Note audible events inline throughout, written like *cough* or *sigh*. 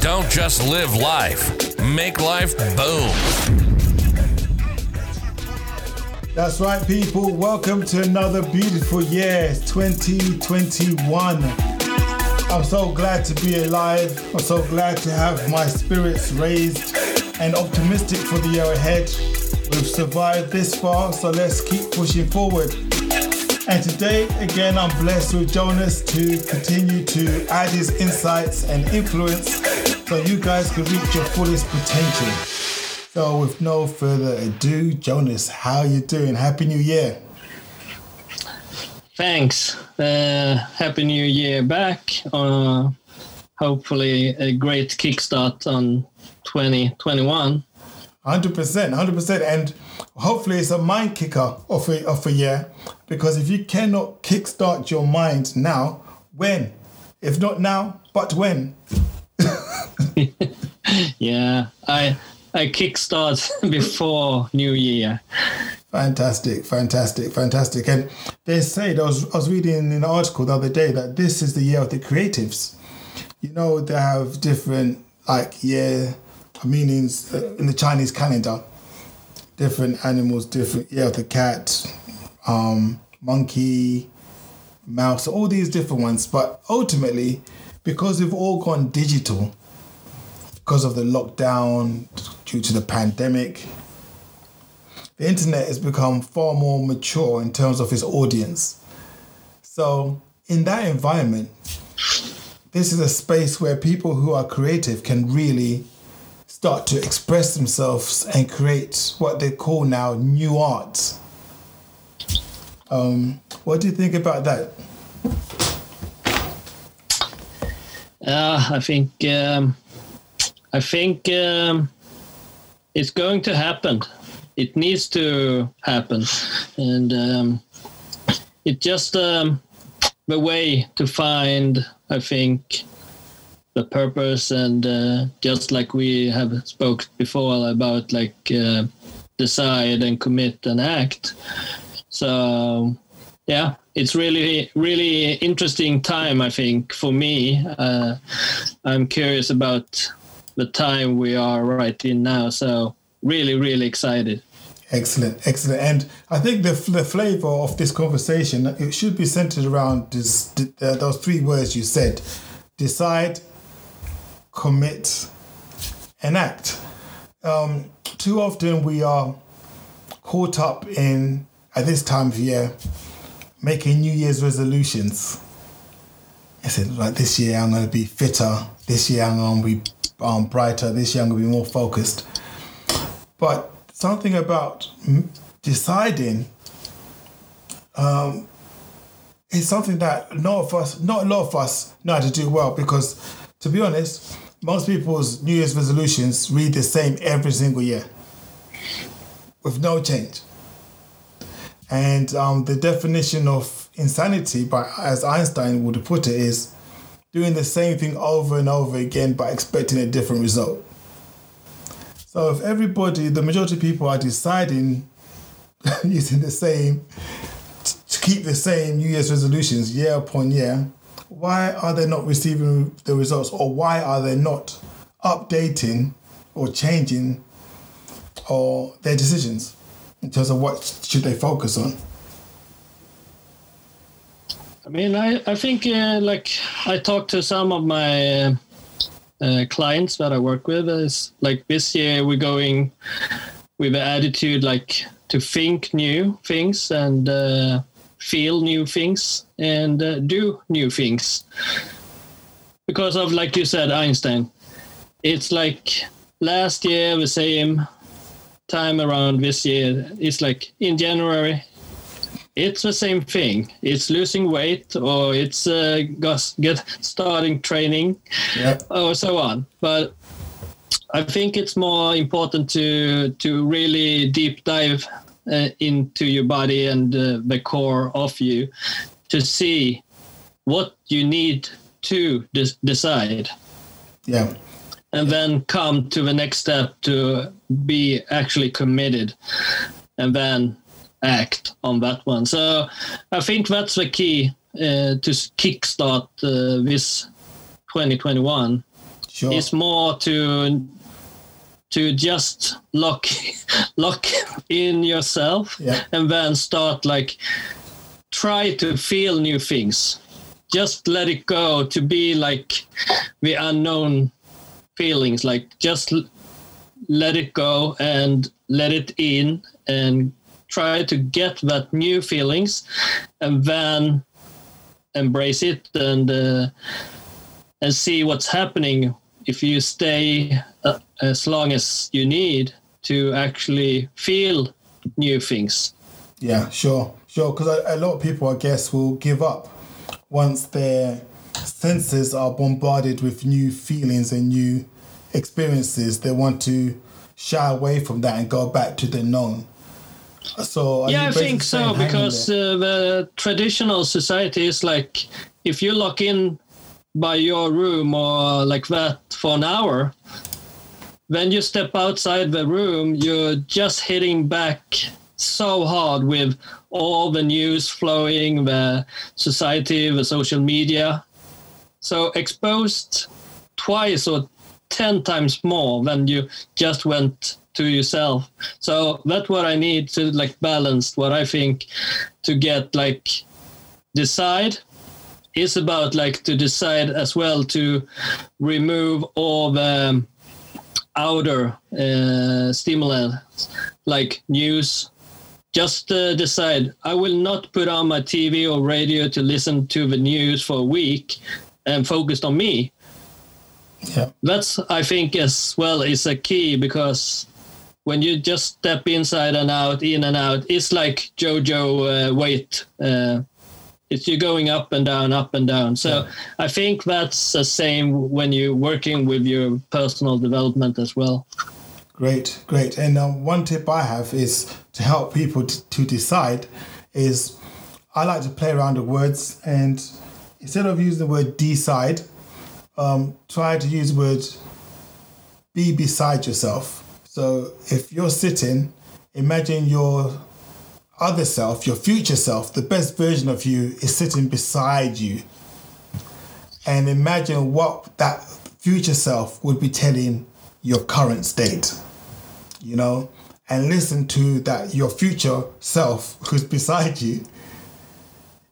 Don't just live life, make life boom. That's right, people. Welcome to another beautiful year, 2021. I'm so glad to be alive. I'm so glad to have my spirits raised and optimistic for the year ahead. We've survived this far, so let's keep pushing forward. And today, again, I'm blessed with Jonas to continue to add his insights and influence so you guys can reach your fullest potential. So, with no further ado, Jonas, how you doing? Happy New Year! Thanks. Uh, Happy New Year back. Uh, hopefully, a great kickstart on 2021. Hundred percent, hundred percent, and hopefully it's a mind kicker of a of a year. Because if you cannot kickstart your mind now, when? If not now, but when? *laughs* Yeah, I I kickstart *laughs* before New Year. Fantastic, fantastic, fantastic. And they say, I was, I was reading in an article the other day that this is the year of the creatives. You know, they have different, like, year meanings uh, in the Chinese calendar. Different animals, different, yeah, the cat, um, monkey, mouse, all these different ones. But ultimately, because we've all gone digital, because of the lockdown, due to the pandemic, the internet has become far more mature in terms of its audience. So, in that environment, this is a space where people who are creative can really start to express themselves and create what they call now new art. Um, what do you think about that? Uh, I think um, I think um, it's going to happen. It needs to happen, and um, it's just um, the way to find. I think the purpose, and uh, just like we have spoke before about like uh, decide and commit and act. So yeah, it's really really interesting time. I think for me, uh, I'm curious about the time we are right in now. So really really excited. Excellent, excellent. And I think the, the flavor of this conversation it should be centered around this, uh, those three words you said: decide, commit, and act. Um, too often we are caught up in at this time of year making New Year's resolutions. I said, like this year I'm going to be fitter. This year I'm going to be um, brighter. This year I'm going to be more focused. But something about deciding um, is something that not of us, not a lot of us know how to do well. Because to be honest, most people's New Year's resolutions read the same every single year, with no change. And um, the definition of insanity, by as Einstein would put it, is doing the same thing over and over again but expecting a different result. So if everybody, the majority of people are deciding *laughs* using the same to keep the same New Year's resolutions year upon year, why are they not receiving the results, or why are they not updating or changing or their decisions in terms of what should they focus on? I mean, I, I think uh, like I talked to some of my uh, uh, clients that I work with. Is like this year we're going with the attitude like to think new things and uh, feel new things and uh, do new things. because of like you said, Einstein. It's like last year the same time around this year. It's like in January. It's the same thing. It's losing weight or it's uh, get starting training Yeah. or so on. But I think it's more important to to really deep dive into your body and uh, the core of you to see what you need to des- decide Yeah. and then come to the next step to be actually committed and then act on that one so i think that's the key uh, to kickstart uh, this 2021 Sure. it's more to to just lock *laughs* lock in yourself Yeah. and then start like try to feel new things. Just let it go to be like the unknown feelings. Like just let it go and let it in and try to get that new feelings and then embrace it and uh, and see what's happening. If you stay uh, as long as you need to actually feel new things. Yeah, sure, sure. Because a, a lot of people, I guess, will give up once their senses are bombarded with new feelings and new experiences. They want to shy away from that and go back to the known. So yeah, I think so saying hang in because uh, the traditional society is like if you lock in by your room or like that for an hour, when you step outside the room, you're just hitting back so hard with all the news flowing, the society, the social media. So exposed twice or 10 times more than you just went to yourself. So that's what I need to like balance what I think to get like decide is about like to decide as well to remove all the outer uh, stimulants like news just uh, decide i will not put on my tv or radio to listen to the news for a week and focused on me. Yeah, that's i think as well is a key because when you just step inside and out in and out it's like jojo uh, weight uh, it's you're going up and down up and down so i think that's the same when you're working with your personal development as well Great, great. And um, one tip I have is to help people t- to decide is I like to play around with words and instead of using the word decide, um, try to use the word be beside yourself. So if you're sitting, imagine your other self, your future self, the best version of you is sitting beside you. And imagine what that future self would be telling your current state you know, and listen to that your future self who's beside you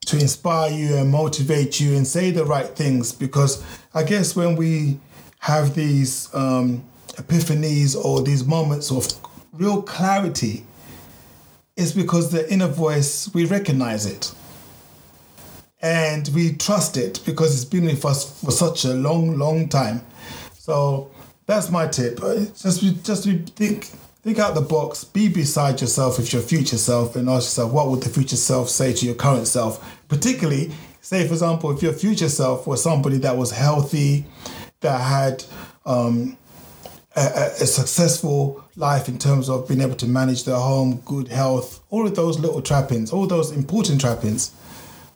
to inspire you and motivate you and say the right things because I guess when we have these um, epiphanies or these moments of real clarity, it's because the inner voice we recognize it and we trust it because it's been with us for such a long, long time. So that's my tip. Uh, Just just think think out the box. Be beside yourself with your future self, and ask yourself what would the future self say to your current self. Particularly, say for example, if your future self was somebody that was healthy, that had um, a, a, successful life in terms of being able to manage their home, good health, all of those little trappings, all those important trappings.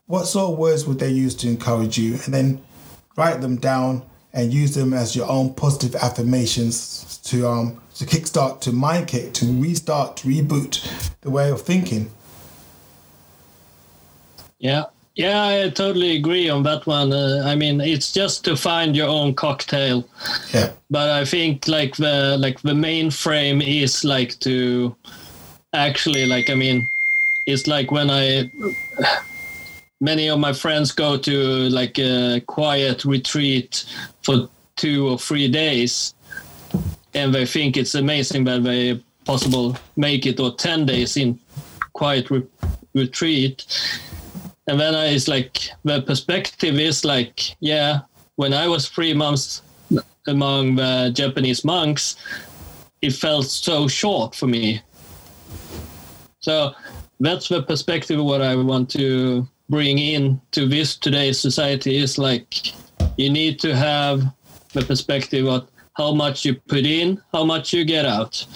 What sort of words would they use to encourage you? And then write them down and use them as your own positive affirmations to um to kickstart, to mind kick, to restart, to reboot the way of thinking. Yeah, yeah, I totally agree on that one. Uh, I mean, it's just to find your own cocktail, Yeah, but I think like the like the main frame is like to actually like I mean, it's like when I many of my friends go to like a quiet retreat for two or three days, and they think it's amazing that they possible make it or ten days in quiet re- retreat and then I is like the perspective is like, yeah, when I was three months among the Japanese monks, it felt so short for me. So that's the perspective what I want to bring in to this today's society is like you need to have the perspective of how much you put in, how much you get out.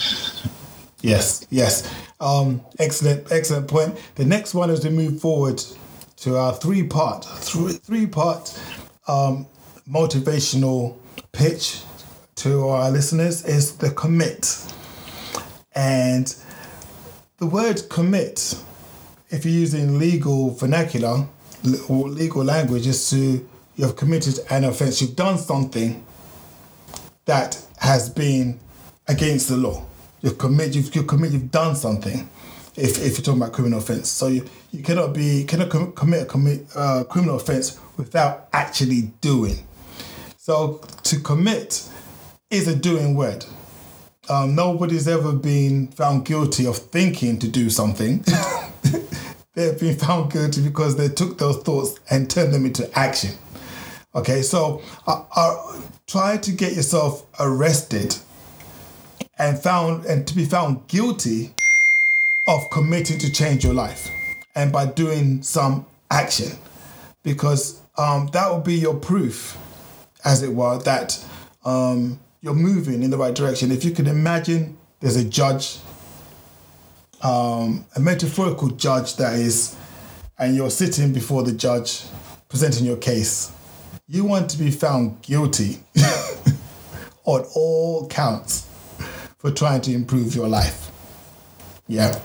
Yes, yes. Um, excellent, excellent point. The next one is to move forward to our three part, three, three part um, motivational pitch to our listeners is the commit. And the word commit, if you're using legal vernacular or legal language, is to you have committed an offense. You've done something that has been against the law. You've committed. You've, you've committed. You've done something. If, if you're talking about criminal offense, so you, you cannot be cannot com- commit a commit uh, criminal offense without actually doing. So to commit is a doing word. Um, nobody's ever been found guilty of thinking to do something. *laughs* They've been found guilty because they took those thoughts and turned them into action. Okay, so uh, uh, try to get yourself arrested and found and to be found guilty of committing to change your life and by doing some action because um, that will be your proof as it were that um, you're moving in the right direction if you can imagine there's a judge um, a metaphorical judge that is and you're sitting before the judge presenting your case you want to be found guilty *laughs* on all counts for trying to improve your life. Yeah.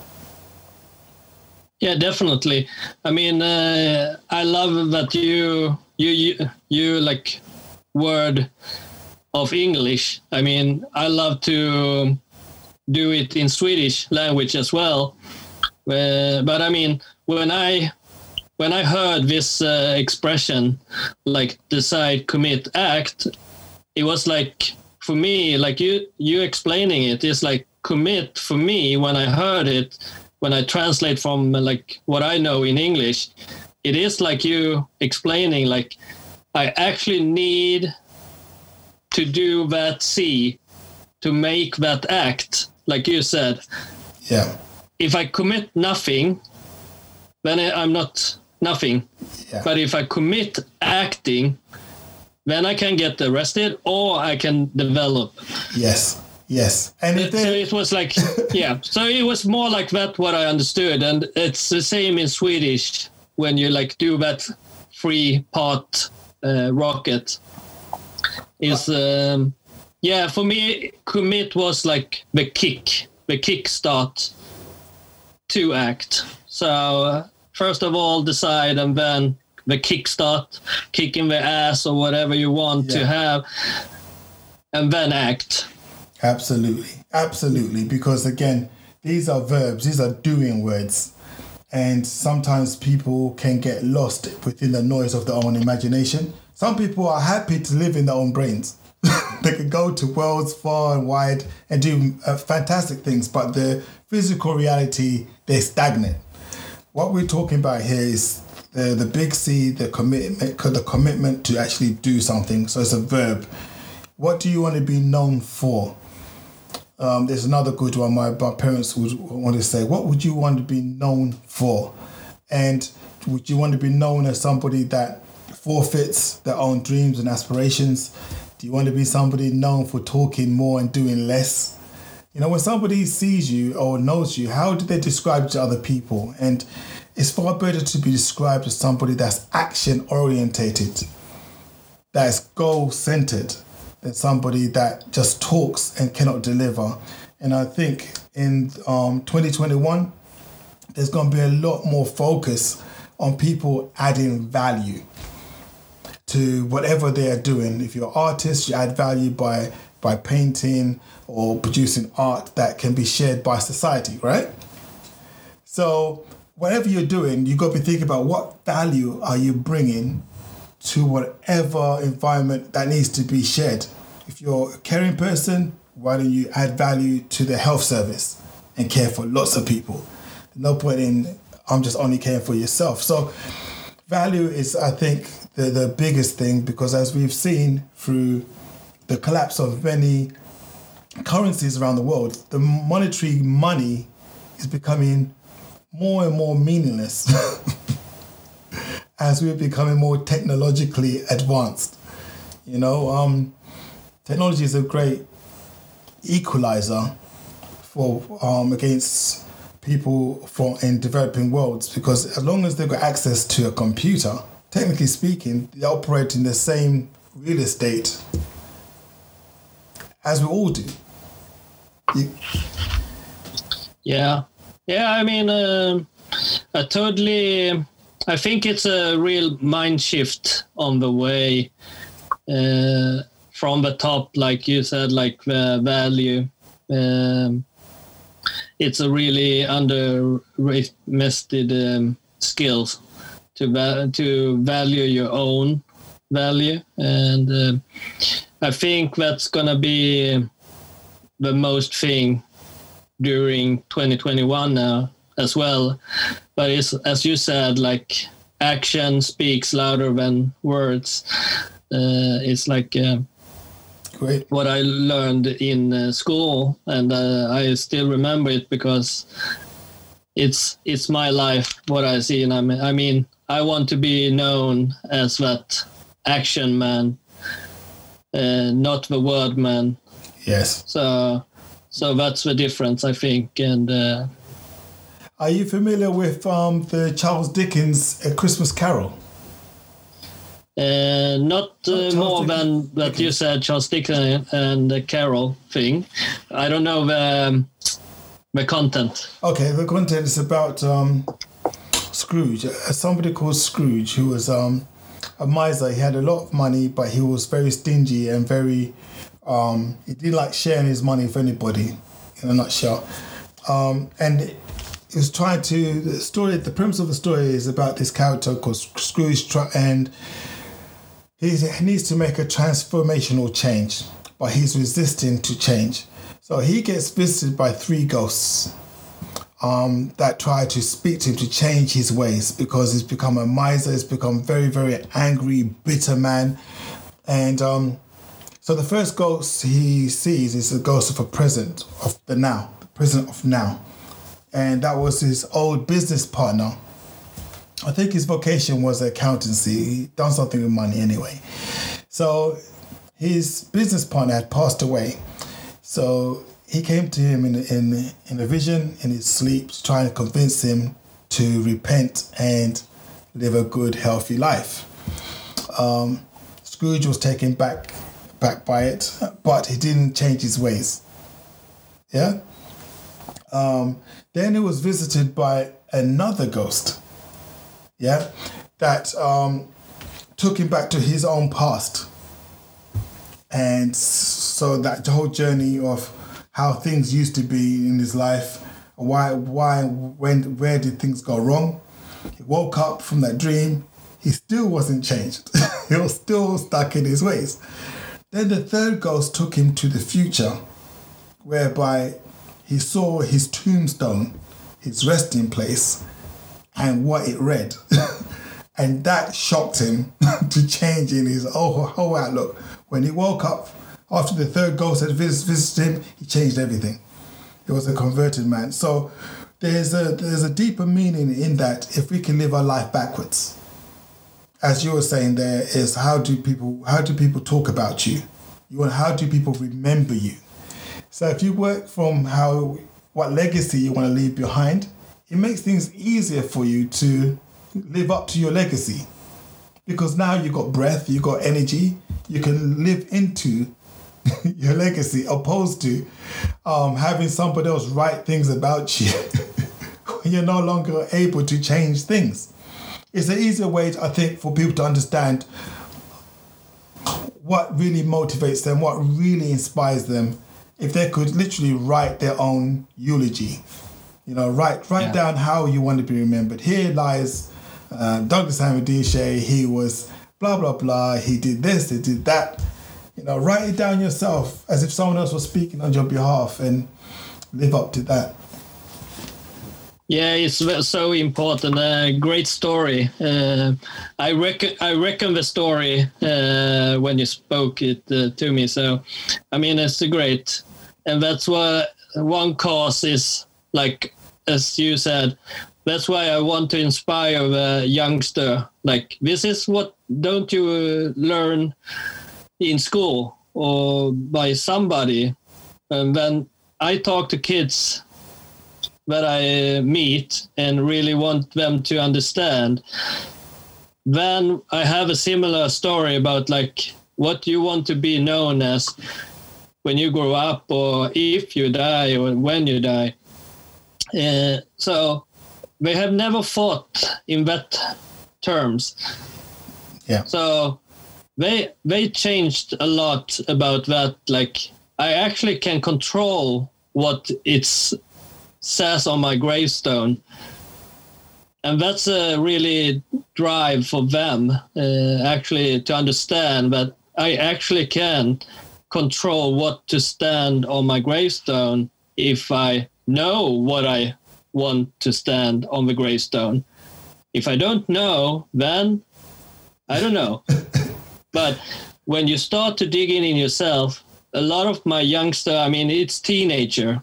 Yeah, definitely. I mean, uh, I love that you you you, you like word of English. I mean, I love to do it in Swedish language as well. Uh, but I mean, when I when I heard this uh, expression, like decide, commit, act, it was like for me, like you you explaining it is like commit for me when I heard it, when I translate from like what I know in English, it is like you explaining like I actually need to do that C to make that act, like you said. Yeah. If I commit nothing, then I'm not nothing. Yeah. But if I commit acting, then I can get arrested or I can develop. Yes. Yes. And if So it was like, *laughs* yeah. So it was more like that what I understood, and it's the same in Swedish when you like do that three part uh, rocket. Is um, yeah for me commit was like the kick, the kick start to act. So uh, first of all decide, and then the kickstart, kicking the ass or whatever you want to have, and then act. Absolutely, absolutely. Because again, these are verbs, these are doing words. And sometimes people can get lost within the noise of their own imagination. Some people are happy to live in their own brains. *laughs* they can go to worlds far and wide and do uh, fantastic things, but the physical reality, they're stagnant. What we're talking about here is the, the big C, the commitment, the commitment to actually do something. So it's a verb. What do you want to be known for? Um, there's another good one my, my parents would want to say. What would you want to be known for? And would you want to be known as somebody that forfeits their own dreams and aspirations? Do you want to be somebody known for talking more and doing less? You know, when somebody sees you or knows you, how do they describe to other people? And it's far better to be described as somebody that's action orientated, that's goal centered, than somebody that just talks and cannot deliver. And I think in um, 2021, there's going to be a lot more focus on people adding value to whatever they are doing. If you're an artist, you add value by by painting or producing art that can be shared by society, right? So whatever you're doing, you've got to be thinking about what value are you bringing to whatever environment that needs to be shared. If you're a caring person, why don't you add value to the health service and care for lots of people? No point in I'm just only caring for yourself. So value is, I think, the, the biggest thing because as we've seen through the collapse of many currencies around the world, the monetary money is becoming more and more meaningless *laughs* as we're becoming more technologically advanced. You know, um, technology is a great equalizer for um, against people from in developing worlds because as long as they've got access to a computer, technically speaking, they operate in the same real estate as we all do. Yeah, yeah. I mean, um I totally. I think it's a real mind shift on the way uh, from the top, like you said, like the value. Um, it's a really underestimated um, skills to va- to value your own value, and um I think that's gonna be the most thing during 2021 now as well. But it's as you said, like action speaks louder than words. Uh, it's like uh, what I learned in uh, school, and uh, I still remember it because it's it's my life. What I see, and I mean, I mean, I want to be known as that action man, uh, not the word man. Yes. So, so that's the difference, I think. And uh, Are you familiar with um, the Charles Dickens A Christmas Carol? uh, not uh, more Dickens- than that you said, Charles Dickens and the Carol thing. I don't know the um, the content. Okay, the content is about um, Scrooge. Uh, Somebody called Scrooge who was um, a miser. He had a lot of money, but he was very stingy and very. Um, he didn't like sharing his money with anybody, in a nutshell. Um, and was trying to. The story, the premise of the story is about this character called Scrooge, and he needs to make a transformational change, but he's resisting to change. So he gets visited by three ghosts um, that try to speak to him to change his ways because he's become a miser, he's become very, very angry, bitter man. And um, so the first ghost he sees is the ghost of a present of the now, the present of now. And that was his old business partner. I think his vocation was accountancy. He done something with money anyway. So his business partner had passed away. So he came to him in in in a vision in his sleep, trying to convince him to repent and live a good, healthy life. Um, Scrooge was taken back back by it, but he didn't change his ways. Yeah. Um, then he was visited by another ghost. Yeah, that um, took him back to his own past. And so that whole journey of how things used to be in his life why why when where did things go wrong? He woke up from that dream. He still wasn't changed. *laughs* He was still stuck in his ways. Then the third ghost took him to the future whereby he saw his tombstone his resting place and what it read *laughs* and that shocked him *laughs* to change in his whole, whole outlook. When he woke up after the third ghost had vis- visited him, he changed everything. He was a converted man. So there's a there's a deeper meaning in that if we can live our life backwards. As you were saying, there is how do people how do people talk about you? You how do people remember you? So if you work from how what legacy you want to leave behind, it makes things easier for you to live up to your legacy. Because now you've got breath, you've got energy, you can live into *laughs* your legacy opposed to um, having somebody else write things about you. *laughs* when You're no longer able to change things. It's an easier way, I think, for people to understand what really motivates them, what really inspires them, if they could literally write their own eulogy. You know, write write Yeah. down how you want to be remembered. Here lies uh, Douglas Hamandishe. He was blah blah blah. He did this. He did that. You know, write it down yourself as if someone else was speaking on your behalf, and live up to that. Yeah, it's so important. Uh, great story. Uh, I reckon I reckon the story uh, when you spoke it uh, to me. So, I mean, it's a great, and that's why one cause is like as you said. That's why I want to inspire the youngster. Like this is what don't you learn in school or by somebody, and then I talk to kids that I meet and really want them to understand. Then I have a similar story about like what you want to be known as when you grow up or if you die or when you die. Uh, so they have never fought in that terms. Yeah. So they they changed a lot about that. Like I actually can control what it says on my gravestone. And that's a really drive for them, uh, actually, to understand that I actually can control what to stand on my gravestone if I know what I want to stand on the gravestone. If I don't know, then I don't know. *laughs* but when you start to dig in in yourself, a lot of my youngster, I mean, it's teenager,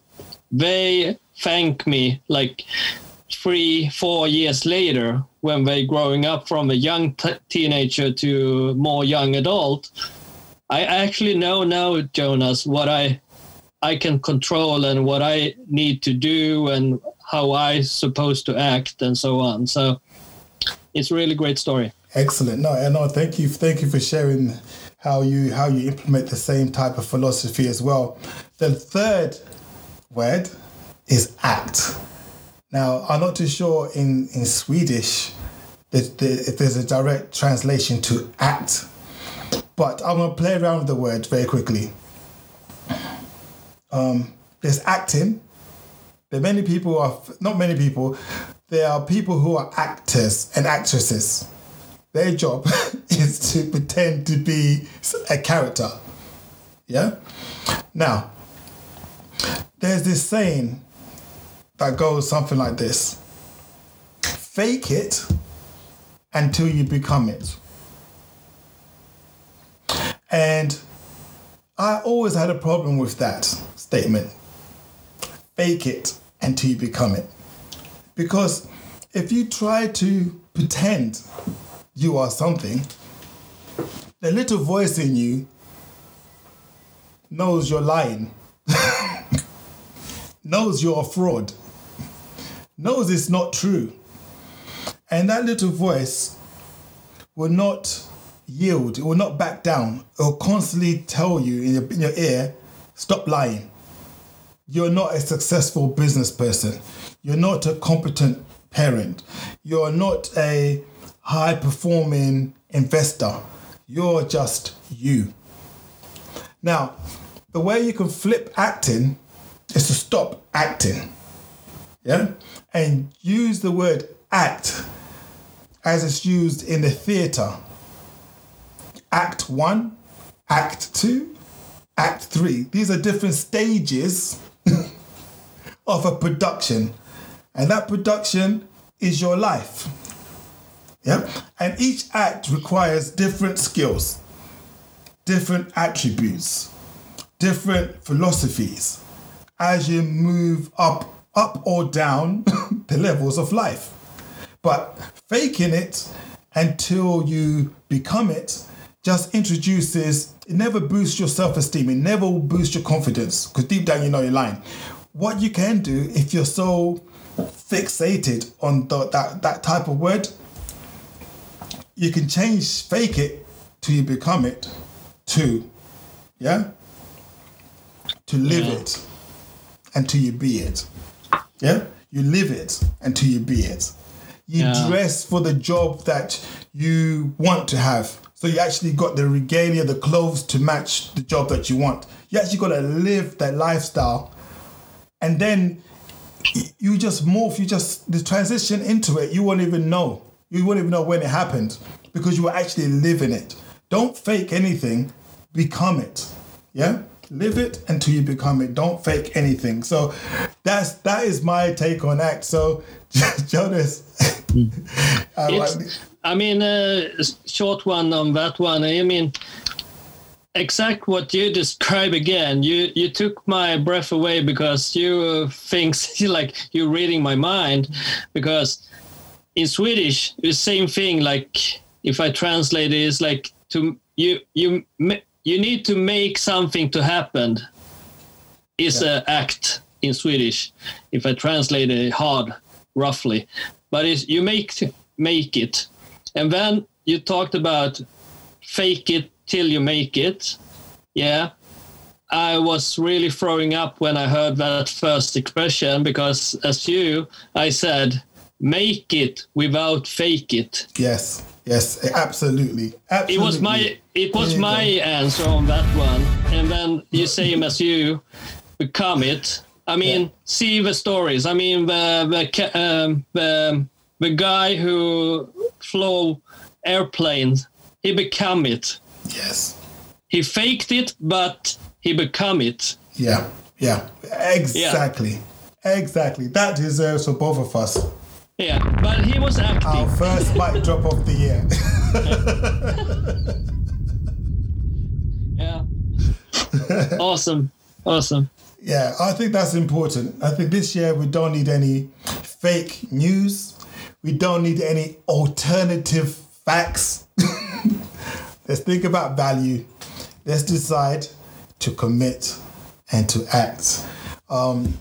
they thank me like three, four years later when they growing up from a young t- teenager to more young adult. I actually know now, Jonas, what I I can control and what I need to do and how I supposed to act and so on. So it's really great story. Excellent. No, and no, thank you, thank you for sharing how you how you implement the same type of philosophy as well. The third word is act. Now, I'm not too sure in in Swedish that the, if there's a direct translation to act, but I'm gonna play around with the word very quickly. Um, there's acting. There are many people who are not many people. There are people who are actors and actresses. Their job *laughs* is to pretend to be a character. Yeah. Now, there's this saying that goes something like this: "Fake it until you become it." And I always had a problem with that statement. Fake it until you become it. Because if you try to pretend you are something, the little voice in you knows you're lying, *laughs* knows you're a fraud, knows it's not true. And that little voice will not yield, it will not back down. It will constantly tell you in your, in your ear, stop lying. You're not a successful business person. You're not a competent parent. You're not a high performing investor. You're just you. Now, the way you can flip acting is to stop acting. Yeah? And use the word act as it's used in the theatre. Act one, act two, act three. These are different stages *laughs* of a production. And that production is your life. Yeah? And each act requires different skills, different attributes, different philosophies as you move up up or down *coughs* the levels of life. But faking it until you become it just introduces it never boosts your self-esteem, it never will boost your confidence, because deep down you know you're lying. What you can do if you're so fixated on the, that, that type of word, you can change fake it till you become it to, yeah? To live Yeah. it until you be it. Yeah? You live it until you be it. You Yeah. dress for the job that you want to have. So you actually got the regalia, the clothes to match the job that you want. You actually got to live that lifestyle. And then you just morph, you just, the transition into it, you won't even know. You won't even know when it happened because you were actually living it. Don't fake anything, become it. Yeah? live it until you become it. Don't fake anything. So that's that is my take on act. So *laughs* Jonas, hmm. *laughs* I It's, like- I mean, uh, short one on that one. I mean, exact what you describe again. You you took my breath away because you think *laughs* like you're reading my mind. Because in Swedish, the same thing. Like if I translate it, it's like to you you you need to make something to happen. Is a act in Swedish. If I translate it hard, roughly, but it's you make make it, and then you talked about fake it till you make it. Yeah. I was really throwing up when I heard that first expression because, as you, I said, make it without fake it. yes, yes, absolutely, absolutely. It was my it was my answer on that one, and then you same as you become it. I mean, Yeah. see the stories. I mean, the the um, the the guy who flew airplanes, he become it. yes, He faked it, but he become it. yeah, yeah, exactly, exactly. That deserves for both of us. Yeah, but he was acting. Our first *laughs* mic drop of the year. *laughs* Yeah. *laughs* awesome, awesome. Yeah, I think that's important. I think this year we don't need any fake news. We don't need any alternative facts. *laughs* Let's think about value. Let's decide to commit and to act. Um,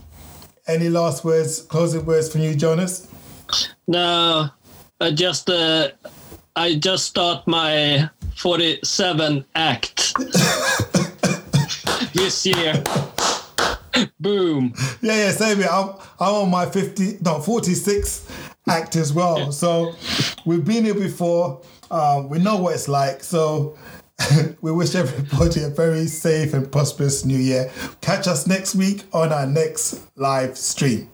any last words, closing words from you, Jonas? No, I just uh, I just start my 47 act *laughs* this year. Boom. Yeah, yeah, same here. I'm, I'm on my 50, no, 46 act as well. So we've been here before. Um, we know what it's like. So *laughs* we wish everybody a very safe and prosperous new year. Catch us next week on our next live stream.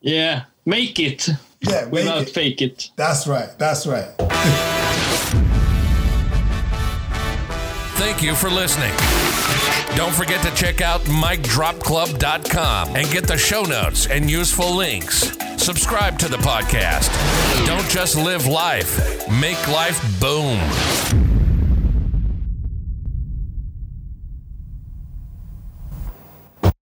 Yeah, make it Yeah, make without it. fake it. That's right. That's right. *laughs* Thank you for listening. Don't forget to check out MicDropClub.com and get the show notes and useful links. Subscribe to the podcast. Don't just live life, make life boom.